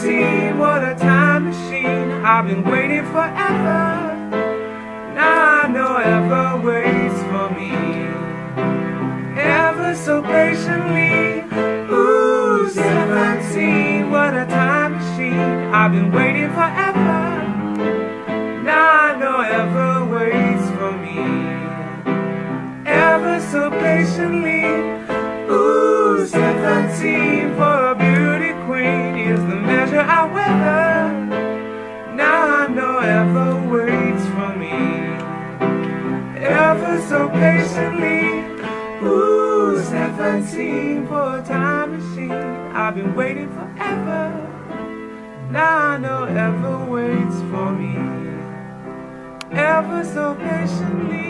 see what a time machine. I've been waiting forever. Now I know ever waits for me. Ever so patiently. Ooh, 17 What a time machine? I've been waiting forever. Now I know ever waits for me. Ever so patiently. Ooh, 17 the measure I wear. Now I know ever waits for me. Ever so patiently. Ooh, seventeen for a time machine. I've been waiting forever. Now I know ever waits for me. Ever so patiently.